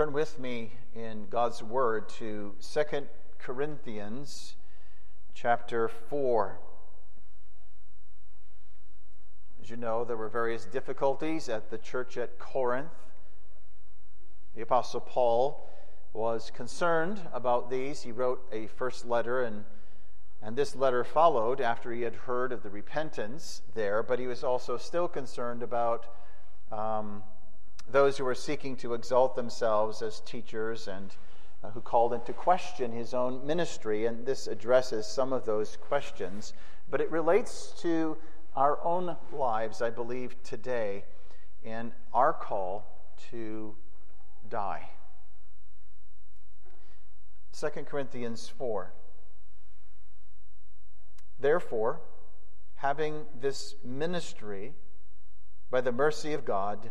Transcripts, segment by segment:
Turn with me in God's Word to 2 Corinthians chapter 4. As you know, there were various difficulties at the church at Corinth. The Apostle Paul was concerned about these. He wrote a first letter, and, and this letter followed after he had heard of the repentance there, but he was also still concerned about. Um, those who were seeking to exalt themselves as teachers and uh, who called into question his own ministry. And this addresses some of those questions, but it relates to our own lives, I believe, today, and our call to die. 2 Corinthians 4. Therefore, having this ministry by the mercy of God,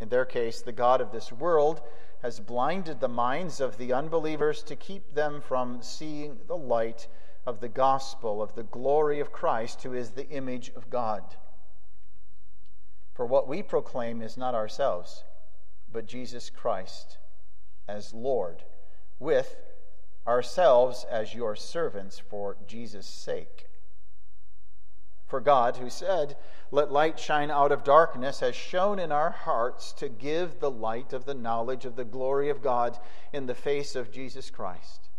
In their case, the God of this world has blinded the minds of the unbelievers to keep them from seeing the light of the gospel of the glory of Christ, who is the image of God. For what we proclaim is not ourselves, but Jesus Christ as Lord, with ourselves as your servants for Jesus' sake. For God, who said, Let light shine out of darkness, has shone in our hearts to give the light of the knowledge of the glory of God in the face of Jesus Christ.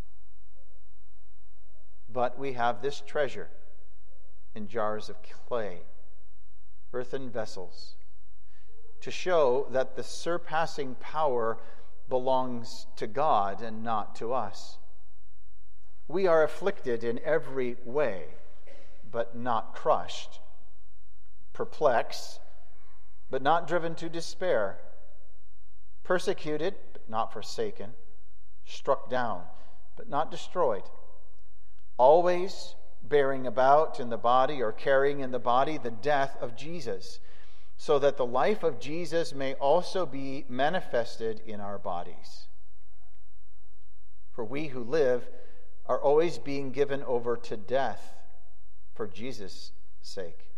But we have this treasure in jars of clay, earthen vessels, to show that the surpassing power belongs to God and not to us. We are afflicted in every way but not crushed, perplexed, but not driven to despair, persecuted, but not forsaken, struck down, but not destroyed, always bearing about in the body or carrying in the body the death of Jesus, so that the life of Jesus may also be manifested in our bodies. For we who live are always being given over to death for Jesus' sake,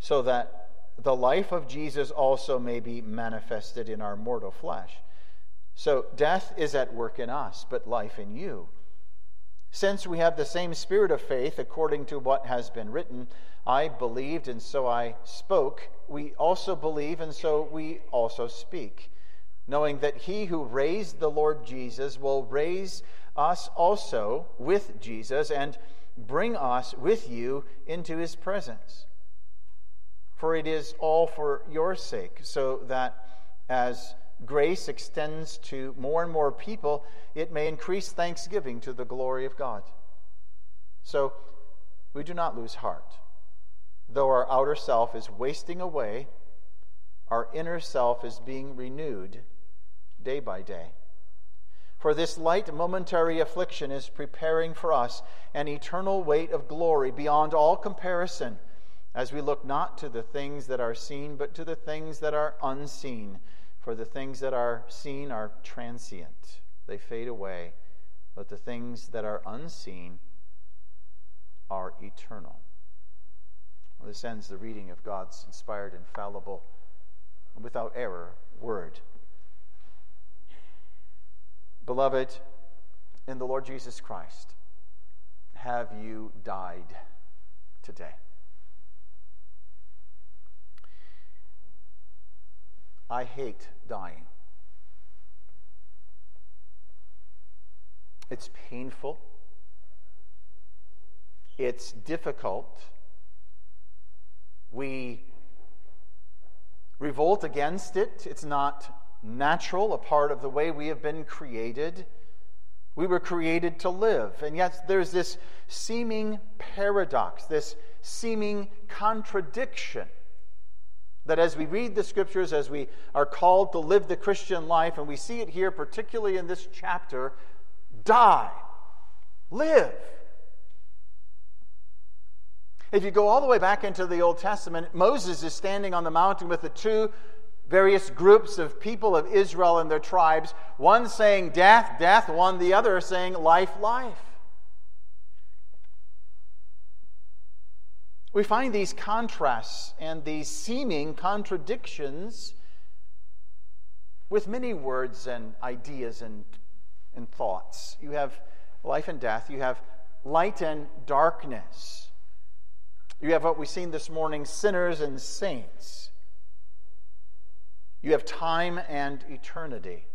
so that the life of Jesus also may be manifested in our mortal flesh. So death is at work in us, but life in you. Since we have the same spirit of faith, according to what has been written, I believed and so I spoke, we also believe and so we also speak, knowing that he who raised the Lord Jesus will raise us also with Jesus and bring us with you into his presence. For it is all for your sake, so that as grace extends to more and more people, it may increase thanksgiving to the glory of God. So we do not lose heart. Though our outer self is wasting away, our inner self is being renewed day by day. For this light momentary affliction is preparing for us an eternal weight of glory beyond all comparison, as we look not to the things that are seen, but to the things that are unseen. For the things that are seen are transient, they fade away, but the things that are unseen are eternal. Well, this ends the reading of God's inspired, infallible, without error word. Beloved, in the Lord Jesus Christ, have you died today? I hate dying. It's painful. It's difficult. We revolt against it. It's not natural, a part of the way we have been created. We were created to live. And yet there's this seeming paradox, this seeming contradiction That as we read the scriptures, as we are called to live the Christian life, and we see it here, particularly in this chapter, die, live. If you go all the way back into the Old Testament, Moses is standing on the mountain with the two various groups of people of Israel and their tribes, one saying death, death, one the other saying life, life. We find these contrasts and these seeming contradictions with many words and ideas and, and thoughts. You have life and death, you have light and darkness. You have what we've seen this morning sinners and saints. You have time and eternity.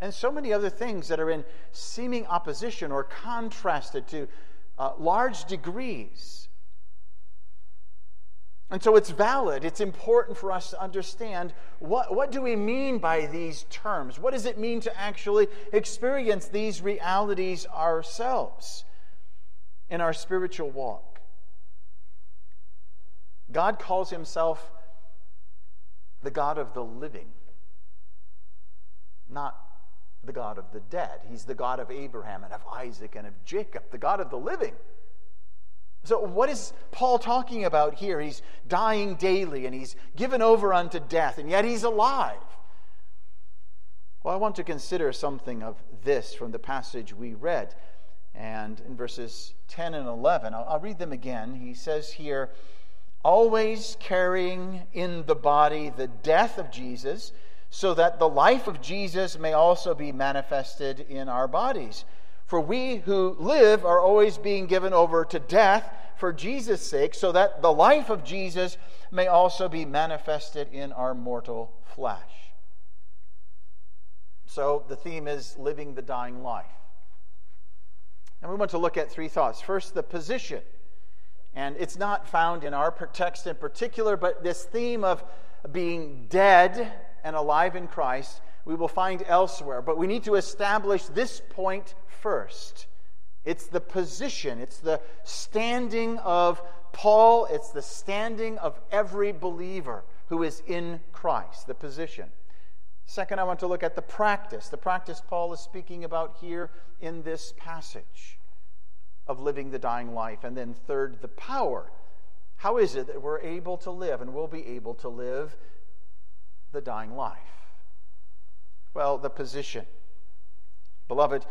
And so many other things that are in seeming opposition or contrasted to uh, large degrees. And so it's valid, it's important for us to understand what, what do we mean by these terms? What does it mean to actually experience these realities ourselves in our spiritual walk? God calls himself the God of the living, not the God of the dead. He's the God of Abraham and of Isaac and of Jacob, the God of the living. So, what is Paul talking about here? He's dying daily and he's given over unto death, and yet he's alive. Well, I want to consider something of this from the passage we read. And in verses 10 and 11, I'll, I'll read them again. He says here, always carrying in the body the death of Jesus, so that the life of Jesus may also be manifested in our bodies. For we who live are always being given over to death for Jesus' sake, so that the life of Jesus may also be manifested in our mortal flesh. So the theme is living the dying life. And we want to look at three thoughts. First, the position and it's not found in our text in particular, but this theme of being dead and alive in Christ we will find elsewhere. But we need to establish this point first. It's the position, it's the standing of Paul, it's the standing of every believer who is in Christ, the position. Second, I want to look at the practice, the practice Paul is speaking about here in this passage of living the dying life. And then, third, the power. How is it that we're able to live and will be able to live the dying life? Well, the position. Beloved,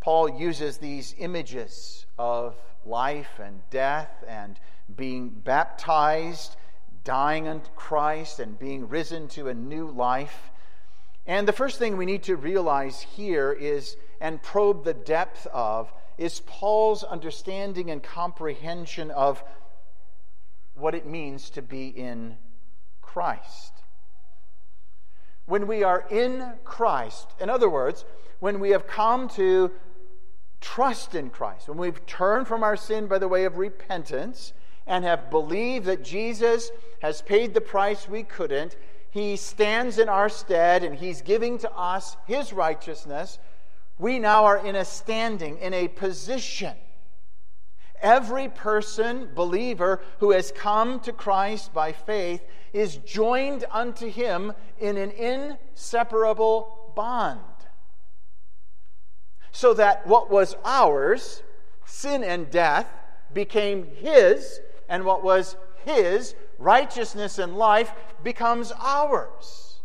Paul uses these images of life and death and being baptized, dying in Christ, and being risen to a new life. And the first thing we need to realize here is, and probe the depth of, is Paul's understanding and comprehension of what it means to be in Christ. When we are in Christ, in other words, when we have come to trust in Christ, when we've turned from our sin by the way of repentance and have believed that Jesus has paid the price we couldn't, he stands in our stead and he's giving to us his righteousness we now are in a standing, in a position. Every person, believer, who has come to Christ by faith is joined unto him in an inseparable bond. So that what was ours, sin and death, became his, and what was his, righteousness and life, becomes ours.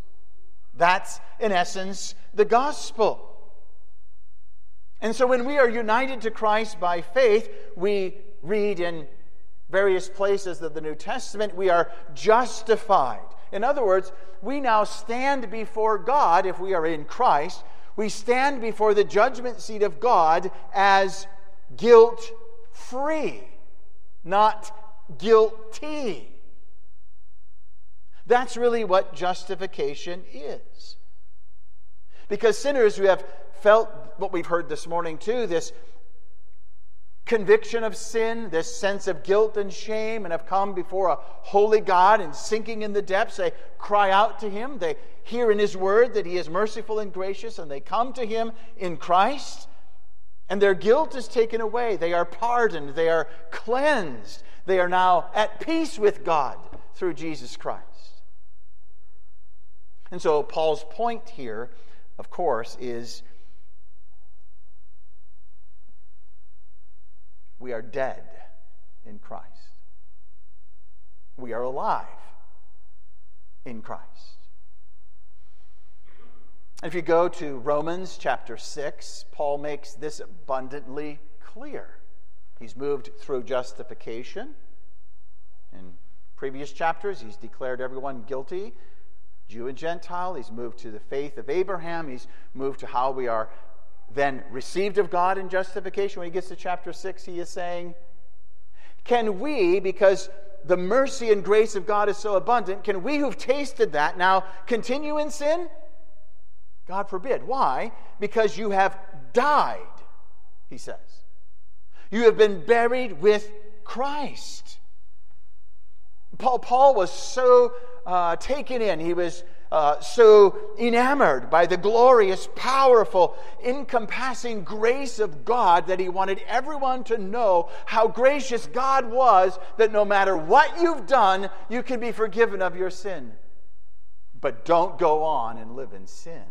That's, in essence, the gospel. And so when we are united to Christ by faith, we read in various places of the New Testament, we are justified. In other words, we now stand before God, if we are in Christ, we stand before the judgment seat of God as guilt free, not guilty. That's really what justification is. Because sinners who have felt what we've heard this morning too this conviction of sin, this sense of guilt and shame, and have come before a holy God and sinking in the depths. They cry out to Him. They hear in His Word that He is merciful and gracious, and they come to Him in Christ, and their guilt is taken away. They are pardoned. They are cleansed. They are now at peace with God through Jesus Christ. And so, Paul's point here, of course, is we are dead in Christ. We are alive in Christ. If you go to Romans chapter 6, Paul makes this abundantly clear. He's moved through justification. In previous chapters, he's declared everyone guilty, Jew and Gentile. He's moved to the faith of Abraham. He's moved to how we are then received of God in justification. When he gets to chapter 6, he is saying, Can we, because the mercy and grace of God is so abundant, can we who've tasted that now continue in sin? God forbid. Why? Because you have died, he says. You have been buried with Christ. Paul, Paul was so uh, taken in. He was uh, so enamored by the glorious, powerful, encompassing grace of God that he wanted everyone to know how gracious God was, that no matter what you've done, you can be forgiven of your sin. But don't go on and live in sin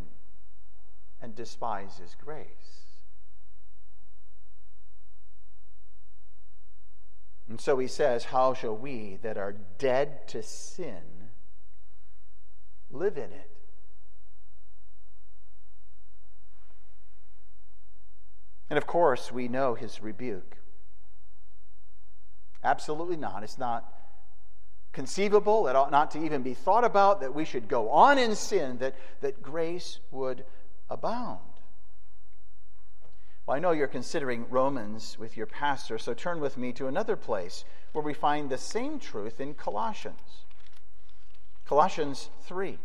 and despise his grace. And so he says, How shall we that are dead to sin live in it? And of course, we know his rebuke. Absolutely not. It's not conceivable. It ought not to even be thought about that we should go on in sin, that, that grace would abound. Well, I know you're considering Romans with your pastor, so turn with me to another place where we find the same truth in Colossians. Colossians 3,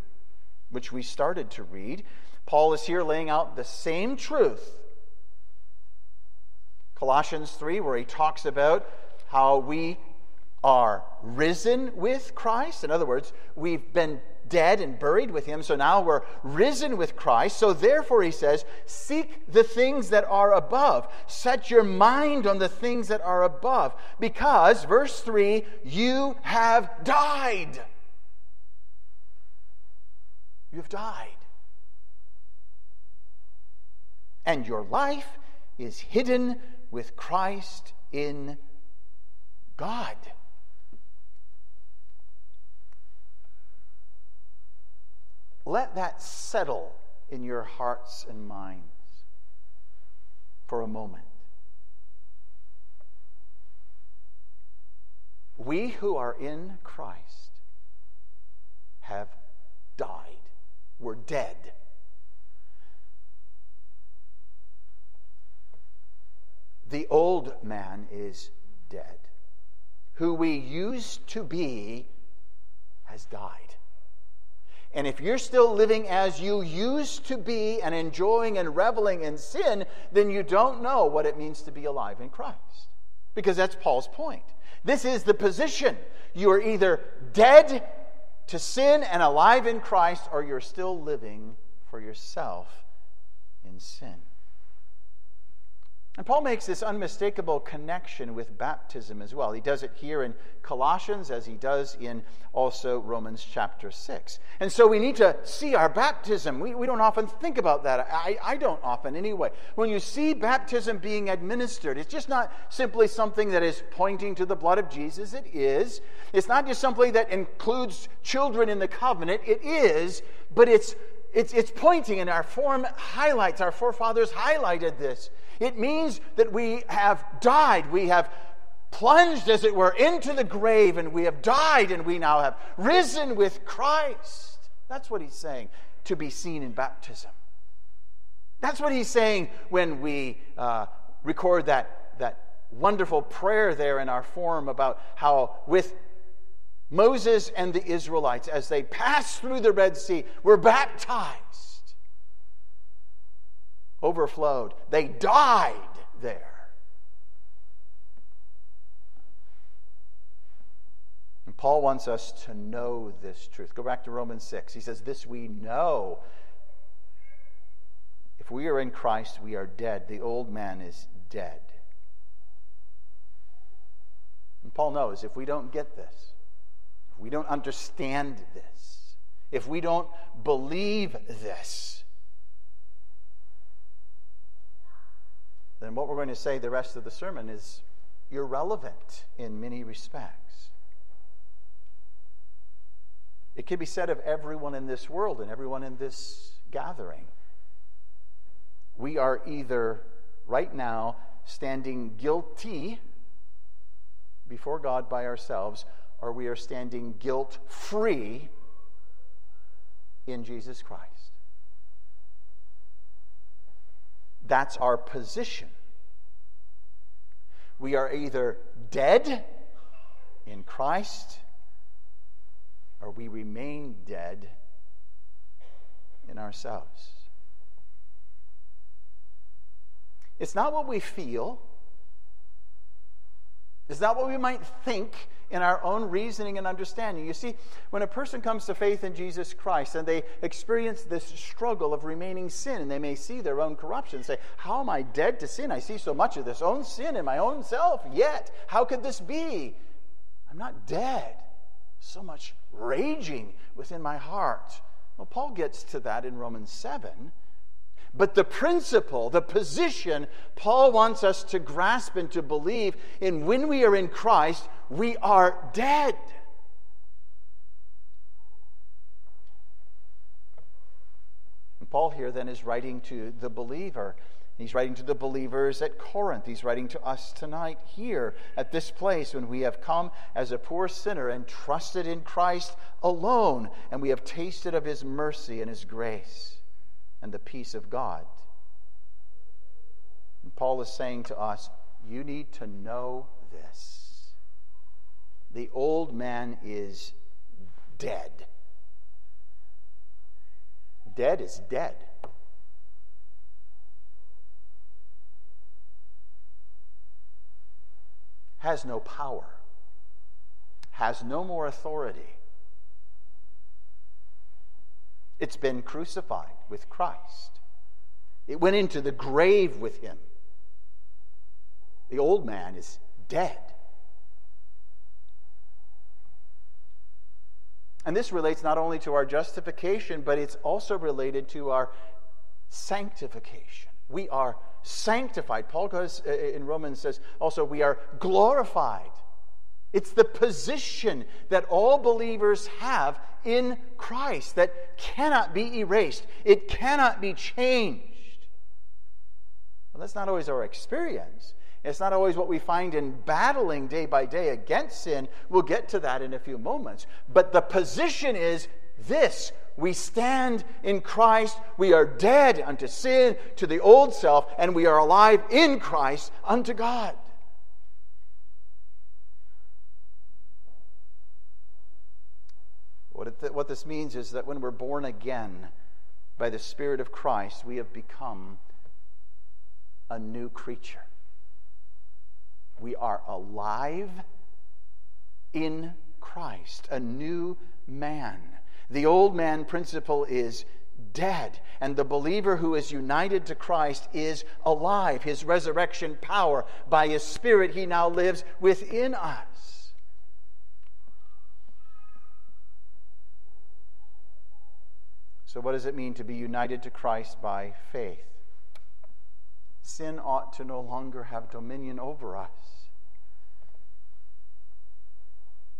which we started to read. Paul is here laying out the same truth. Colossians 3, where he talks about how we are risen with Christ. In other words, we've been dead and buried with him, so now we're risen with Christ. So therefore, he says, seek the things that are above. Set your mind on the things that are above. Because, verse 3, you have died. You've died. And your life is hidden with Christ in God. Let that settle in your hearts and minds for a moment. We who are in Christ have died. We're dead. The old man is dead. Who we used to be has died. And if you're still living as you used to be and enjoying and reveling in sin, then you don't know what it means to be alive in Christ. Because that's Paul's point. This is the position. You are either dead to sin and alive in Christ, or you're still living for yourself in sin. And Paul makes this unmistakable connection with baptism as well. He does it here in Colossians as he does in also Romans chapter 6. And so we need to see our baptism. We, we don't often think about that. I, I don't often anyway. When you see baptism being administered, it's just not simply something that is pointing to the blood of Jesus. It is. It's not just something that includes children in the covenant. It is, but it's it's, it's pointing, and our form highlights, our forefathers highlighted this. It means that we have died. We have plunged, as it were, into the grave, and we have died, and we now have risen with Christ. That's what he's saying to be seen in baptism. That's what he's saying when we uh, record that, that wonderful prayer there in our form about how, with Moses and the Israelites, as they passed through the Red Sea, were baptized, overflowed. They died there. And Paul wants us to know this truth. Go back to Romans 6. He says, This we know. If we are in Christ, we are dead. The old man is dead. And Paul knows if we don't get this, if we don't understand this, if we don't believe this, then what we're going to say the rest of the sermon is irrelevant in many respects. It can be said of everyone in this world and everyone in this gathering. We are either right now standing guilty before God by ourselves, or we are standing guilt free in Jesus Christ. That's our position. We are either dead in Christ or we remain dead in ourselves. It's not what we feel. It's not what we might think in our own reasoning and understanding. You see, when a person comes to faith in Jesus Christ and they experience this struggle of remaining sin, and they may see their own corruption and say, How am I dead to sin? I see so much of this own sin in my own self, yet, how could this be? I'm not dead. So much raging within my heart. Well, Paul gets to that in Romans 7 but the principle, the position Paul wants us to grasp and to believe in when we are in Christ, we are dead. And Paul here then is writing to the believer. He's writing to the believers at Corinth. He's writing to us tonight here at this place when we have come as a poor sinner and trusted in Christ alone, and we have tasted of his mercy and his grace and the peace of God. And Paul is saying to us, you need to know this. The old man is dead. Dead is dead. Has no power, has no more authority It's been crucified with Christ. It went into the grave with him. The old man is dead. And this relates not only to our justification, but it's also related to our sanctification. We are sanctified. Paul goes uh, in Romans says also we are glorified. It's the position that all believers have in Christ that cannot be erased, it cannot be changed. Well, that's not always our experience. It's not always what we find in battling day by day against sin. We'll get to that in a few moments. But the position is this we stand in Christ. We are dead unto sin, to the old self, and we are alive in Christ unto God. What, it, what this means is that when we're born again by the Spirit of Christ, we have become a new creature. We are alive in Christ, a new man. The old man principle is dead, and the believer who is united to Christ is alive. His resurrection power, by his Spirit, he now lives within us. So, what does it mean to be united to Christ by faith? Sin ought to no longer have dominion over us.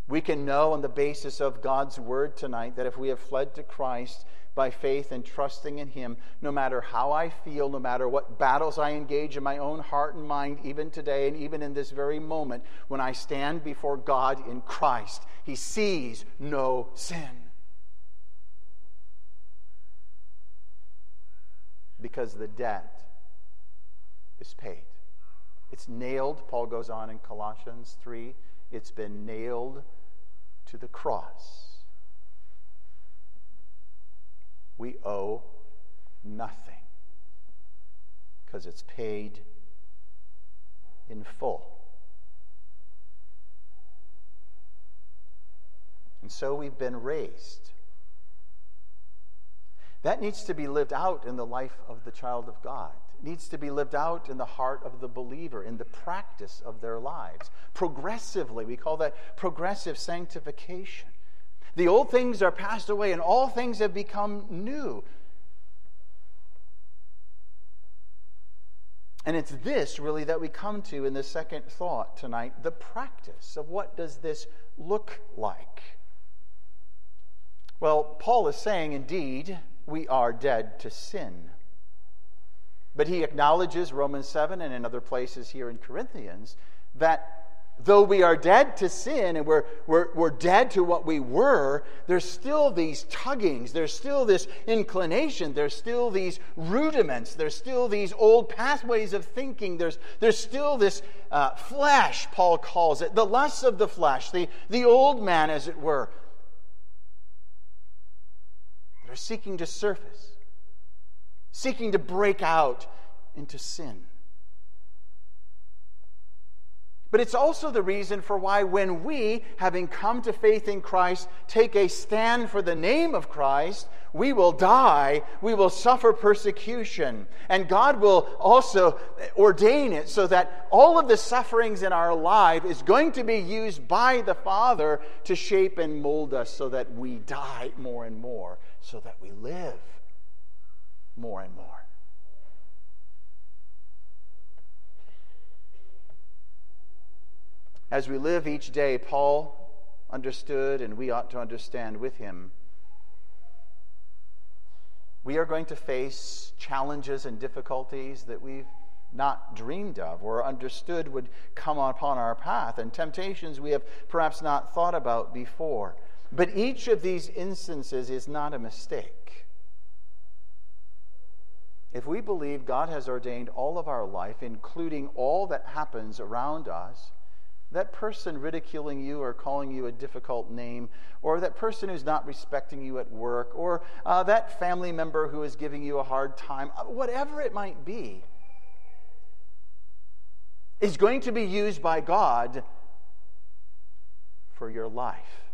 We can know on the basis of God's word tonight that if we have fled to Christ by faith and trusting in Him, no matter how I feel, no matter what battles I engage in my own heart and mind, even today and even in this very moment, when I stand before God in Christ, He sees no sin. Because the debt is paid. It's nailed, Paul goes on in Colossians 3, it's been nailed to the cross. We owe nothing because it's paid in full. And so we've been raised that needs to be lived out in the life of the child of God. It needs to be lived out in the heart of the believer, in the practice of their lives. Progressively, we call that progressive sanctification. The old things are passed away, and all things have become new. And it's this really that we come to in the second thought tonight the practice of what does this look like? Well, Paul is saying, indeed, we are dead to sin. But he acknowledges, Romans 7 and in other places here in Corinthians, that though we are dead to sin and we're, we're, we're dead to what we were, there's still these tuggings, there's still this inclination, there's still these rudiments, there's still these old pathways of thinking, there's, there's still this uh, flesh, Paul calls it, the lusts of the flesh, the, the old man, as it were. They're seeking to surface, seeking to break out into sin. But it's also the reason for why, when we, having come to faith in Christ, take a stand for the name of Christ, we will die, we will suffer persecution. And God will also ordain it so that all of the sufferings in our life is going to be used by the Father to shape and mold us so that we die more and more, so that we live more and more. As we live each day, Paul understood, and we ought to understand with him. We are going to face challenges and difficulties that we've not dreamed of or understood would come upon our path, and temptations we have perhaps not thought about before. But each of these instances is not a mistake. If we believe God has ordained all of our life, including all that happens around us, that person ridiculing you or calling you a difficult name, or that person who's not respecting you at work, or uh, that family member who is giving you a hard time, uh, whatever it might be, is going to be used by God for your life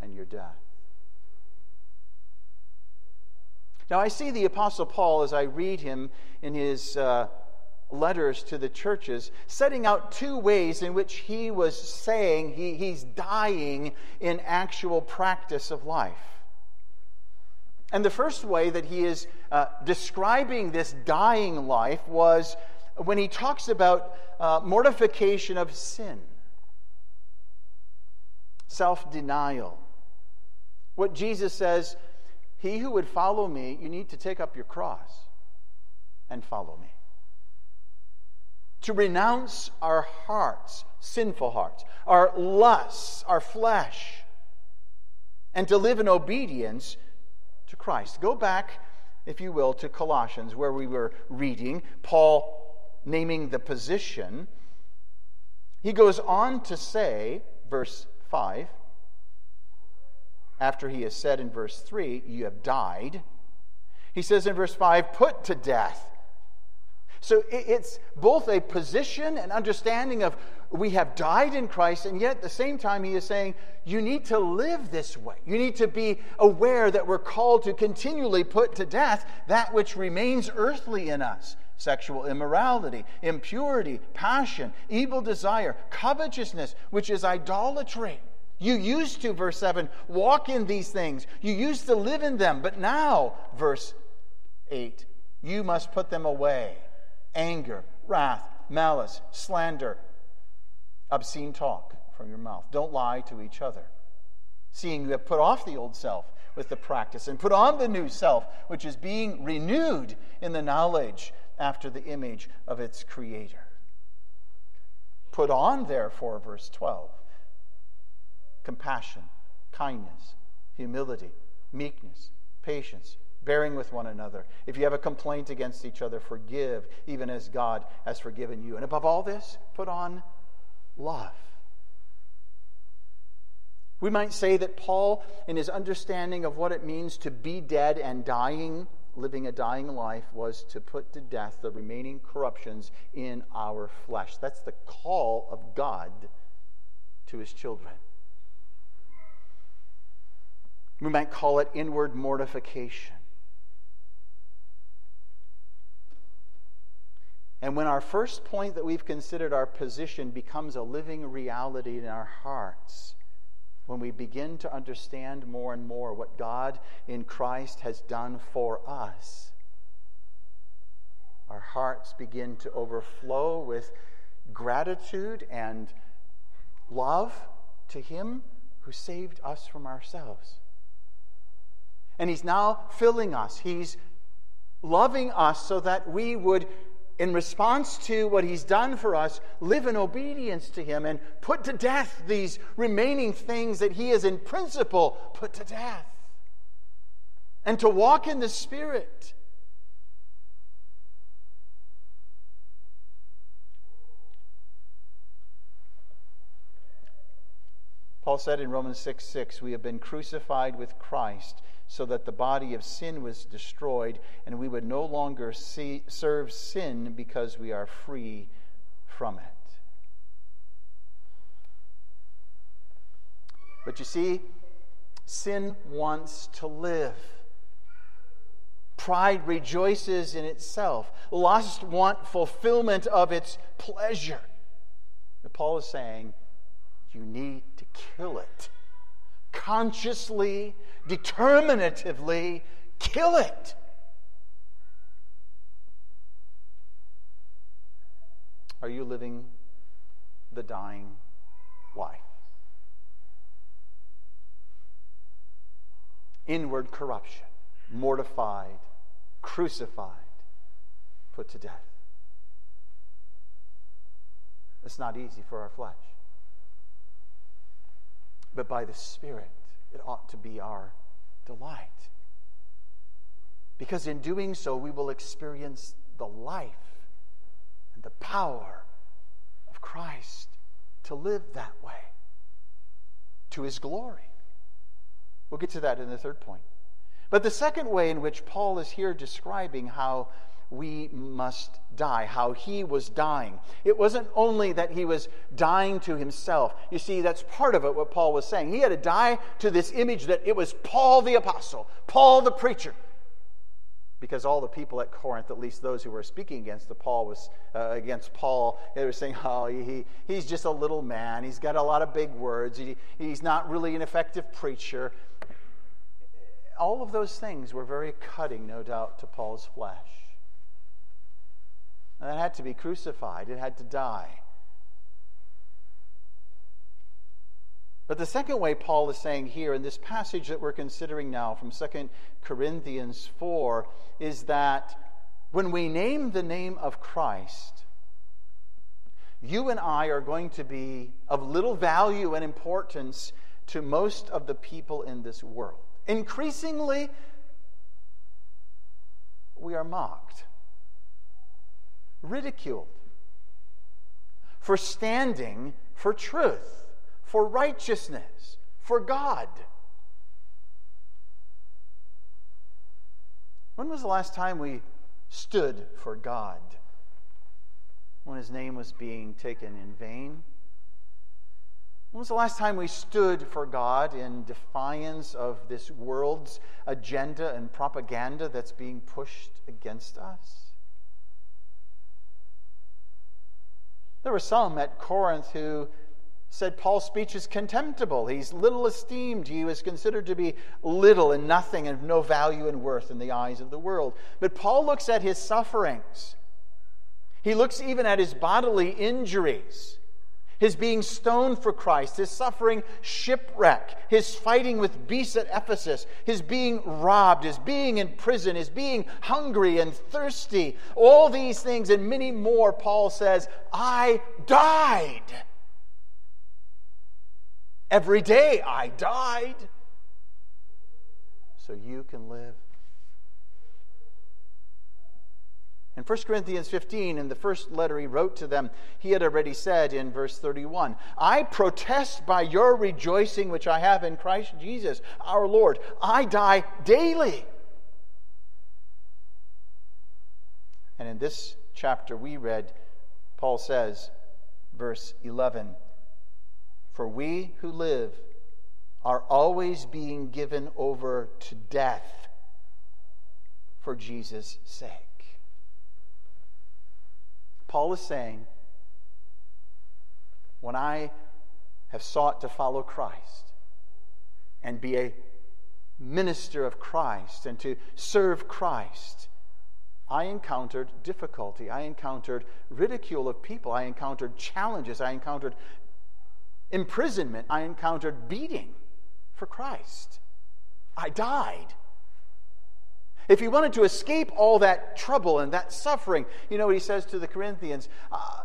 and your death. Now, I see the Apostle Paul as I read him in his. Uh, letters to the churches, setting out two ways in which he was saying he, he's dying in actual practice of life. And the first way that he is uh, describing this dying life was when he talks about uh, mortification of sin, self denial. What Jesus says, He who would follow me, you need to take up your cross and follow me to renounce our hearts, sinful hearts, our lusts, our flesh, and to live in obedience to Christ. Go back, if you will, to Colossians, where we were reading, Paul naming the position. He goes on to say, verse 5, after he has said in verse 3, You have died. He says in verse 5, Put to death so it's both a position and understanding of we have died in Christ, and yet at the same time, he is saying you need to live this way. You need to be aware that we're called to continually put to death that which remains earthly in us sexual immorality, impurity, passion, evil desire, covetousness, which is idolatry. You used to, verse 7, walk in these things. You used to live in them, but now, verse 8, you must put them away anger, wrath, malice, slander, obscene talk from your mouth. Don't lie to each other. Seeing you have put off the old self with the practice and put on the new self, which is being renewed in the knowledge after the image of its creator. Put on, therefore, verse 12, compassion, kindness, humility, meekness, patience bearing with one another. If you have a complaint against each other, forgive, even as God has forgiven you. And above all this, put on love. We might say that Paul, in his understanding of what it means to be dead and dying, living a dying life, was to put to death the remaining corruptions in our flesh. That's the call of God to his children. We might call it inward mortification. And when our first point that we've considered our position becomes a living reality in our hearts, when we begin to understand more and more what God in Christ has done for us, our hearts begin to overflow with gratitude and love to Him who saved us from ourselves. And He's now filling us, He's loving us so that we would in response to what he's done for us, live in obedience to him and put to death these remaining things that he has, in principle, put to death. And to walk in the Spirit. Paul said in Romans 6 6, We have been crucified with Christ so that the body of sin was destroyed, and we would no longer see, serve sin because we are free from it. But you see, sin wants to live. Pride rejoices in itself. Lust want fulfillment of its pleasure. But Paul is saying, you need to kill it consciously, determinatively kill it. Are you living the dying life? Inward corruption, mortified, crucified, put to death. It's not easy for our flesh but by the Spirit, it ought to be our delight. Because in doing so, we will experience the life and the power of Christ to live that way to his glory. We'll get to that in the third point. But the second way in which Paul is here describing how we must die, how he was dying. It wasn't only that he was dying to himself. You see, that's part of it, what Paul was saying. He had to die to this image that it was Paul the apostle, Paul the preacher. Because all the people at Corinth, at least those who were speaking against the Paul was uh, against Paul, they were saying, "Oh, he, he's just a little man. He's got a lot of big words. He, he's not really an effective preacher." All of those things were very cutting, no doubt, to Paul's flesh. And that had to be crucified, it had to die. But the second way Paul is saying here in this passage that we're considering now from 2 Corinthians 4 is that when we name the name of Christ, you and I are going to be of little value and importance to most of the people in this world. Increasingly, we are mocked ridiculed for standing for truth, for righteousness, for God. When was the last time we stood for God? When his name was being taken in vain? When was the last time we stood for God in defiance of this world's agenda and propaganda that's being pushed against us? There were some at Corinth who said Paul's speech is contemptible. He's little esteemed. He was considered to be little and nothing and of no value and worth in the eyes of the world. But Paul looks at his sufferings. He looks even at his bodily injuries his being stoned for Christ, his suffering shipwreck, his fighting with beasts at Ephesus, his being robbed, his being in prison, his being hungry and thirsty, all these things and many more, Paul says, I died. Every day I died. So you can live In 1 Corinthians 15, in the first letter he wrote to them, he had already said in verse 31 I protest by your rejoicing which I have in Christ Jesus our Lord. I die daily. And in this chapter we read, Paul says, verse 11 For we who live are always being given over to death for Jesus' sake. Paul is saying, when I have sought to follow Christ, and be a minister of Christ and to serve Christ, I encountered difficulty. I encountered ridicule of people. I encountered challenges. I encountered imprisonment. I encountered beating for Christ. I died. If he wanted to escape all that trouble and that suffering, you know what he says to the Corinthians? Uh,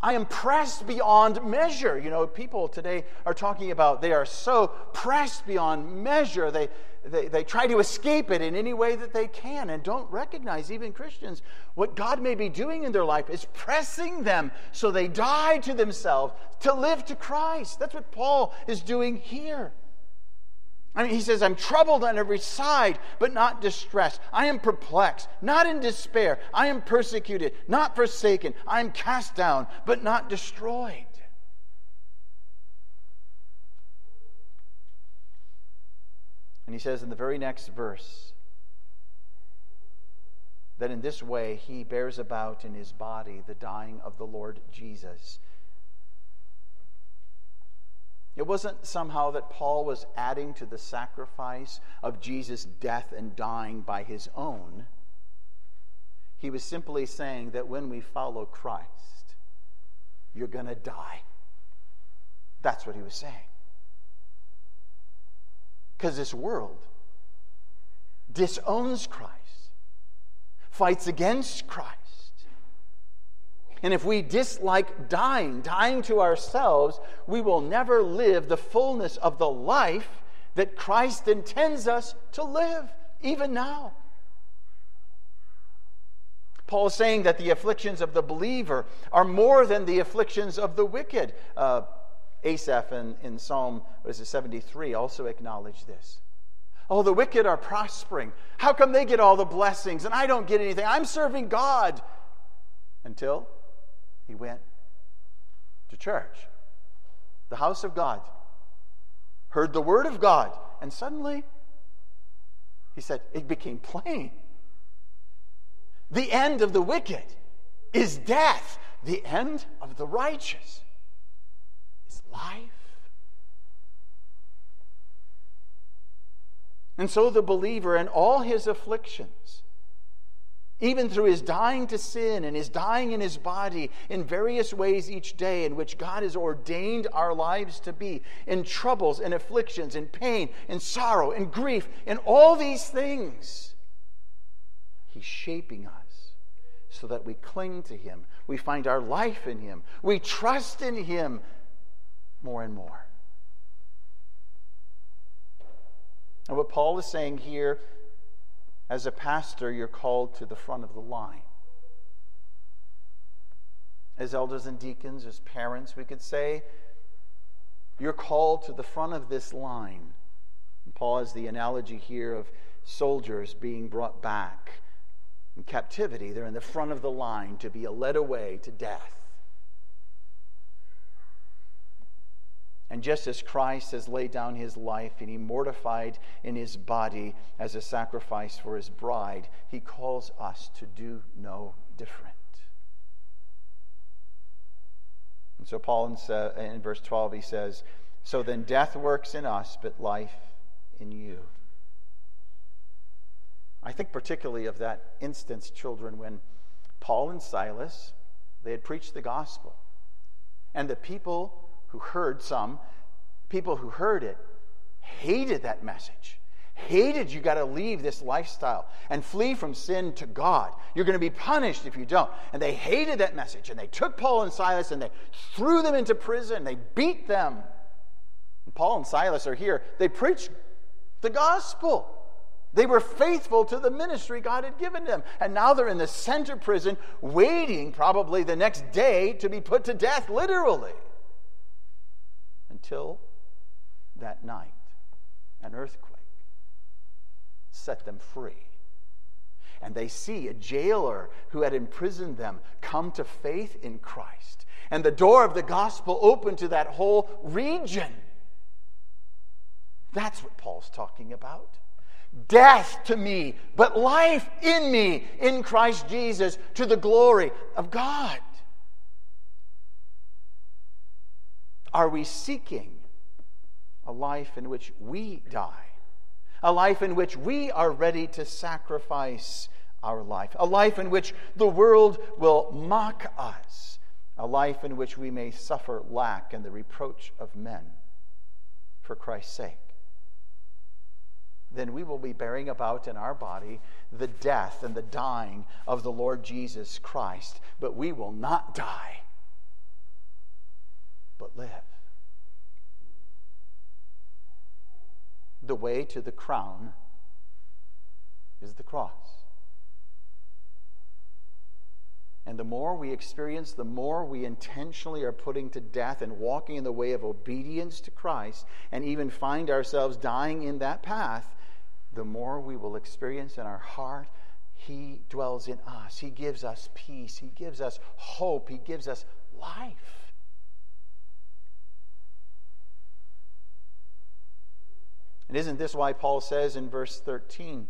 I am pressed beyond measure. You know, people today are talking about they are so pressed beyond measure. They, they, they try to escape it in any way that they can and don't recognize, even Christians, what God may be doing in their life is pressing them so they die to themselves to live to Christ. That's what Paul is doing here. I mean, he says, I'm troubled on every side, but not distressed. I am perplexed, not in despair. I am persecuted, not forsaken. I am cast down, but not destroyed. And he says in the very next verse that in this way he bears about in his body the dying of the Lord Jesus it wasn't somehow that Paul was adding to the sacrifice of Jesus' death and dying by his own. He was simply saying that when we follow Christ, you're going to die. That's what he was saying. Because this world disowns Christ, fights against Christ. And if we dislike dying, dying to ourselves, we will never live the fullness of the life that Christ intends us to live, even now. Paul is saying that the afflictions of the believer are more than the afflictions of the wicked. Uh, Asaph in, in Psalm what is it, 73 also acknowledged this. Oh, the wicked are prospering. How come they get all the blessings and I don't get anything? I'm serving God. Until he went to church, the house of God, heard the word of God, and suddenly he said, it became plain. The end of the wicked is death, the end of the righteous is life. And so the believer in all his afflictions even through his dying to sin and his dying in his body in various ways each day in which God has ordained our lives to be, in troubles and afflictions, in pain, in sorrow, in grief, in all these things. He's shaping us so that we cling to him. We find our life in him. We trust in him more and more. And what Paul is saying here as a pastor, you're called to the front of the line. As elders and deacons, as parents, we could say, you're called to the front of this line. And Paul has the analogy here of soldiers being brought back in captivity. They're in the front of the line to be led away to death. And just as Christ has laid down his life and he mortified in his body as a sacrifice for his bride, he calls us to do no different. And so, Paul in, in verse 12, he says, So then death works in us, but life in you. I think particularly of that instance, children, when Paul and Silas, they had preached the gospel. And the people who heard some, people who heard it, hated that message. Hated you got to leave this lifestyle and flee from sin to God. You're going to be punished if you don't. And they hated that message. And they took Paul and Silas and they threw them into prison. They beat them. And Paul and Silas are here. They preach the gospel. They were faithful to the ministry God had given them. And now they're in the center prison, waiting probably the next day to be put to death, literally until that night an earthquake set them free. And they see a jailer who had imprisoned them come to faith in Christ. And the door of the gospel opened to that whole region. That's what Paul's talking about. Death to me, but life in me in Christ Jesus to the glory of God. Are we seeking a life in which we die, a life in which we are ready to sacrifice our life, a life in which the world will mock us, a life in which we may suffer lack and the reproach of men for Christ's sake. Then we will be bearing about in our body the death and the dying of the Lord Jesus Christ, but we will not die, but live. The way to the crown is the cross. And the more we experience, the more we intentionally are putting to death and walking in the way of obedience to Christ, and even find ourselves dying in that path, the more we will experience in our heart. He dwells in us. He gives us peace. He gives us hope. He gives us life. And isn't this why Paul says in verse 13?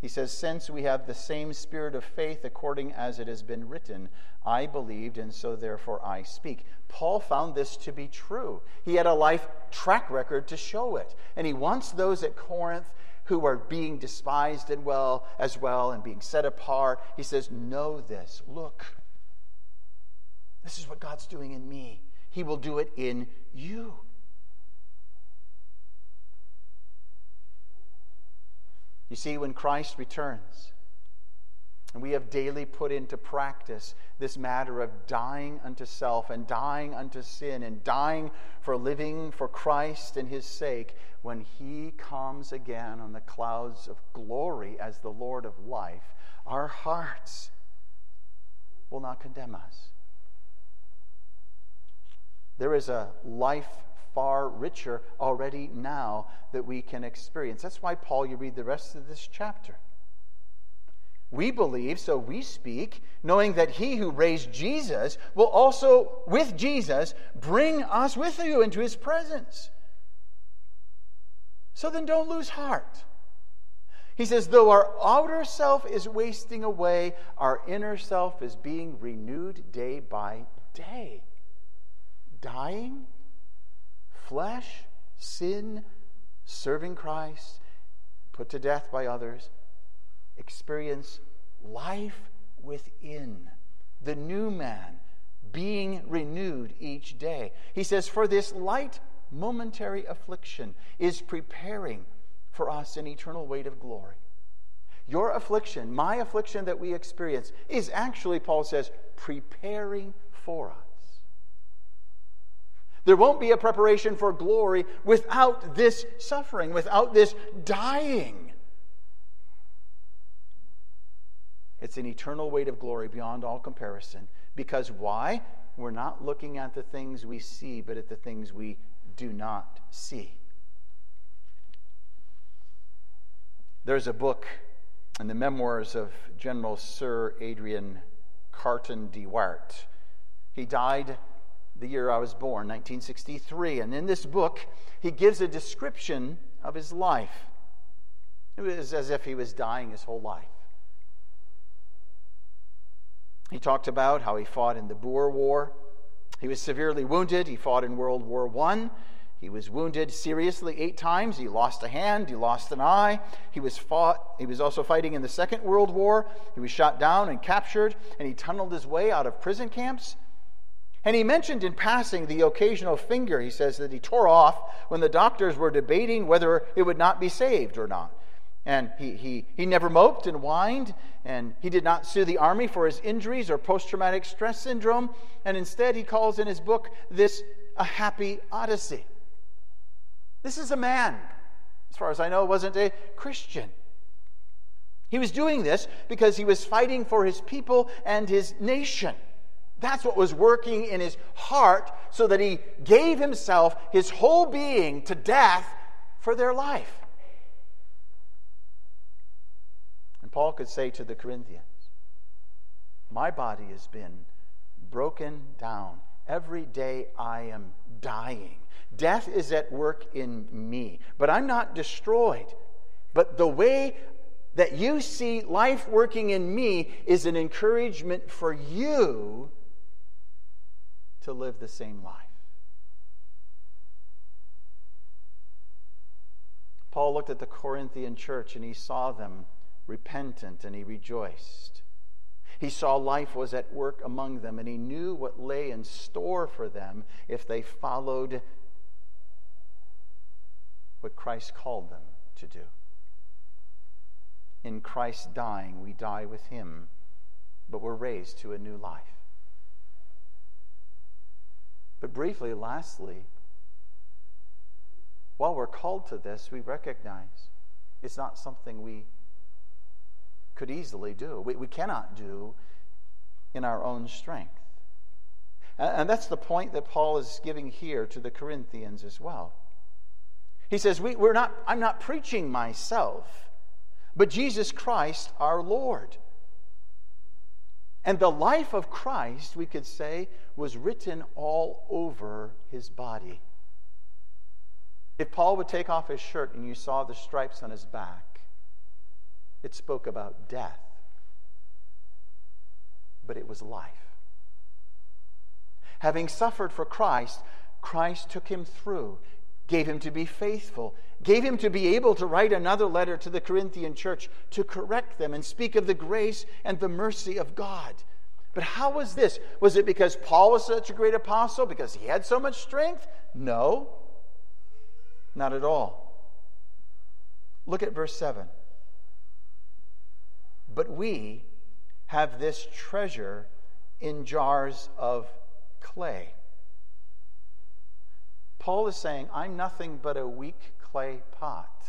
He says, Since we have the same spirit of faith, according as it has been written, I believed, and so therefore I speak. Paul found this to be true. He had a life track record to show it. And he wants those at Corinth who are being despised and well as well and being set apart. He says, Know this. Look. This is what God's doing in me. He will do it in you. You see, when Christ returns, and we have daily put into practice this matter of dying unto self and dying unto sin and dying for living for Christ and his sake, when he comes again on the clouds of glory as the Lord of life, our hearts will not condemn us. There is a life far richer already now that we can experience. That's why, Paul, you read the rest of this chapter. We believe, so we speak, knowing that he who raised Jesus will also, with Jesus, bring us with you into his presence. So then don't lose heart. He says, though our outer self is wasting away, our inner self is being renewed day by day. Dying flesh, sin, serving Christ, put to death by others, experience life within, the new man being renewed each day. He says, For this light momentary affliction is preparing for us an eternal weight of glory. Your affliction, my affliction that we experience, is actually, Paul says, preparing for us. There won't be a preparation for glory without this suffering, without this dying. It's an eternal weight of glory beyond all comparison. Because why? We're not looking at the things we see, but at the things we do not see. There's a book in the memoirs of General Sir Adrian Carton de Wiart. He died the year I was born, 1963. And in this book, he gives a description of his life. It was as if he was dying his whole life. He talked about how he fought in the Boer War. He was severely wounded. He fought in World War I. He was wounded seriously eight times. He lost a hand. He lost an eye. He was fought. He was also fighting in the Second World War. He was shot down and captured, and he tunneled his way out of prison camps. And he mentioned in passing the occasional finger, he says, that he tore off when the doctors were debating whether it would not be saved or not. And he, he, he never moped and whined, and he did not sue the army for his injuries or post traumatic stress syndrome. And instead, he calls in his book this a happy odyssey. This is a man, as far as I know, wasn't a Christian. He was doing this because he was fighting for his people and his nation. That's what was working in his heart so that he gave himself, his whole being, to death for their life. And Paul could say to the Corinthians, My body has been broken down. Every day I am dying. Death is at work in me, but I'm not destroyed. But the way that you see life working in me is an encouragement for you to live the same life. Paul looked at the Corinthian church and he saw them repentant and he rejoiced. He saw life was at work among them and he knew what lay in store for them if they followed what Christ called them to do. In Christ dying, we die with him, but we're raised to a new life. But briefly, lastly, while we're called to this, we recognize it's not something we could easily do. We, we cannot do in our own strength. And, and that's the point that Paul is giving here to the Corinthians as well. He says, we, we're not, I'm not preaching myself, but Jesus Christ our Lord. And the life of Christ, we could say, was written all over his body. If Paul would take off his shirt and you saw the stripes on his back, it spoke about death, but it was life. Having suffered for Christ, Christ took him through, gave him to be faithful, gave him to be able to write another letter to the Corinthian church to correct them and speak of the grace and the mercy of God. But how was this? Was it because Paul was such a great apostle, because he had so much strength? No, not at all. Look at verse 7. But we have this treasure in jars of clay. Paul is saying, I'm nothing but a weak clay pot.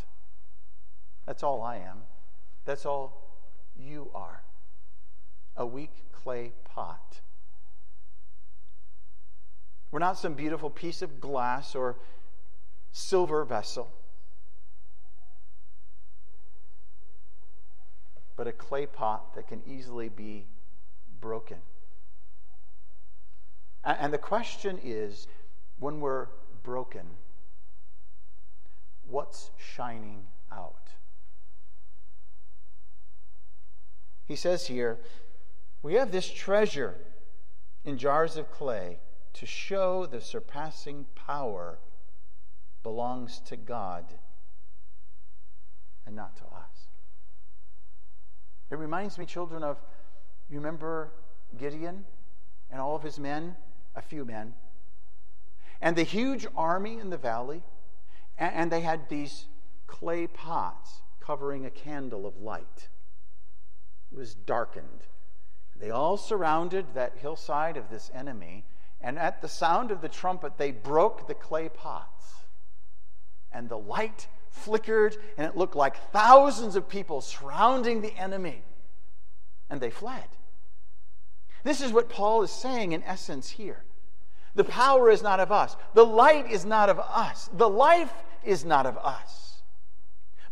That's all I am. That's all you are. A weak clay pot. We're not some beautiful piece of glass or silver vessel. but a clay pot that can easily be broken. And the question is when we're broken, what's shining out? He says here, we have this treasure in jars of clay to show the surpassing power belongs to God and not to us. It reminds me, children, of you remember Gideon and all of his men, a few men, and the huge army in the valley, and they had these clay pots covering a candle of light. It was darkened. They all surrounded that hillside of this enemy, and at the sound of the trumpet, they broke the clay pots. And the light flickered, and it looked like thousands of people surrounding the enemy, and they fled. This is what Paul is saying in essence here. The power is not of us, the light is not of us, the life is not of us.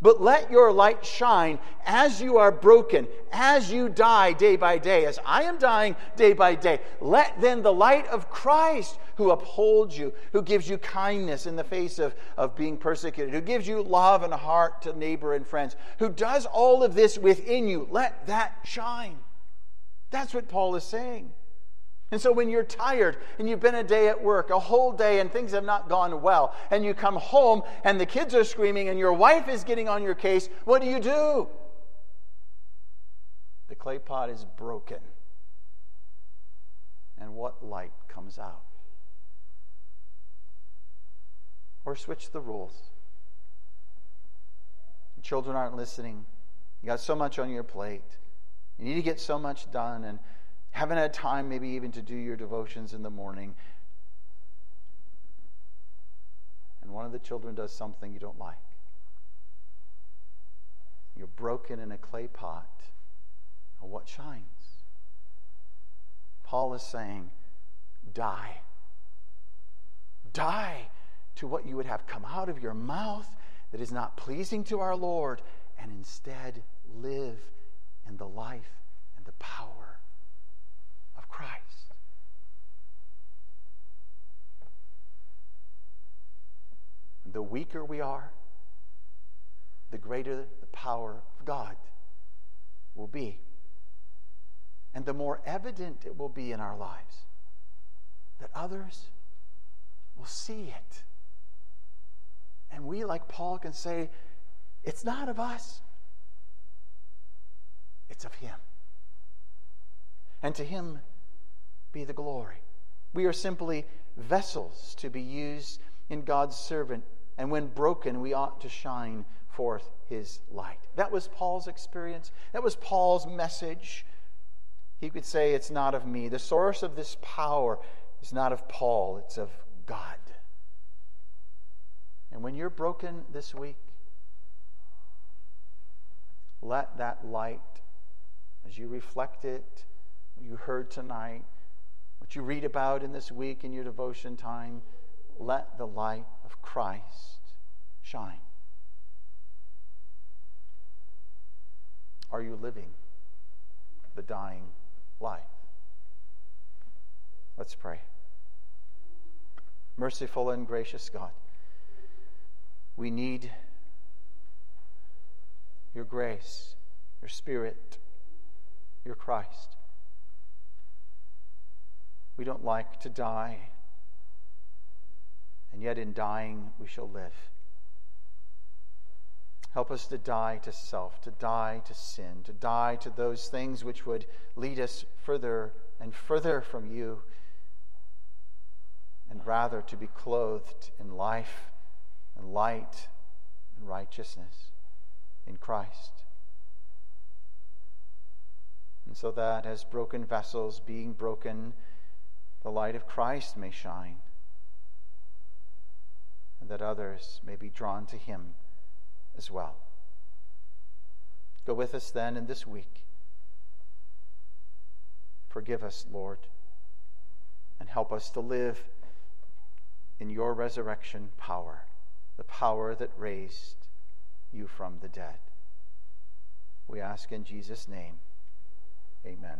But let your light shine as you are broken, as you die day by day, as I am dying day by day. Let then the light of Christ, who upholds you, who gives you kindness in the face of, of being persecuted, who gives you love and heart to neighbor and friends, who does all of this within you, let that shine. That's what Paul is saying. And so when you're tired and you've been a day at work, a whole day, and things have not gone well, and you come home and the kids are screaming and your wife is getting on your case, what do you do? The clay pot is broken. And what light comes out? Or switch the rules. Your Children aren't listening. You got so much on your plate. You need to get so much done. And haven't had time maybe even to do your devotions in the morning, and one of the children does something you don't like. You're broken in a clay pot, and what shines? Paul is saying, die. Die to what you would have come out of your mouth that is not pleasing to our Lord, and instead live in the life and the power Christ. The weaker we are, the greater the power of God will be. And the more evident it will be in our lives that others will see it. And we, like Paul, can say, It's not of us, it's of Him. And to Him be the glory. We are simply vessels to be used in God's servant, and when broken, we ought to shine forth His light. That was Paul's experience, that was Paul's message. He could say, It's not of me. The source of this power is not of Paul, it's of God. And when you're broken this week, let that light, as you reflect it, you heard tonight, what you read about in this week in your devotion time, let the light of Christ shine. Are you living the dying life? Let's pray. Merciful and gracious God, we need your grace, your Spirit, your Christ. We don't like to die, and yet in dying we shall live. Help us to die to self, to die to sin, to die to those things which would lead us further and further from you, and rather to be clothed in life and light and righteousness in Christ. And so that as broken vessels being broken, the light of Christ may shine, and that others may be drawn to Him as well. Go with us then in this week. Forgive us, Lord, and help us to live in your resurrection power, the power that raised you from the dead. We ask in Jesus' name, amen.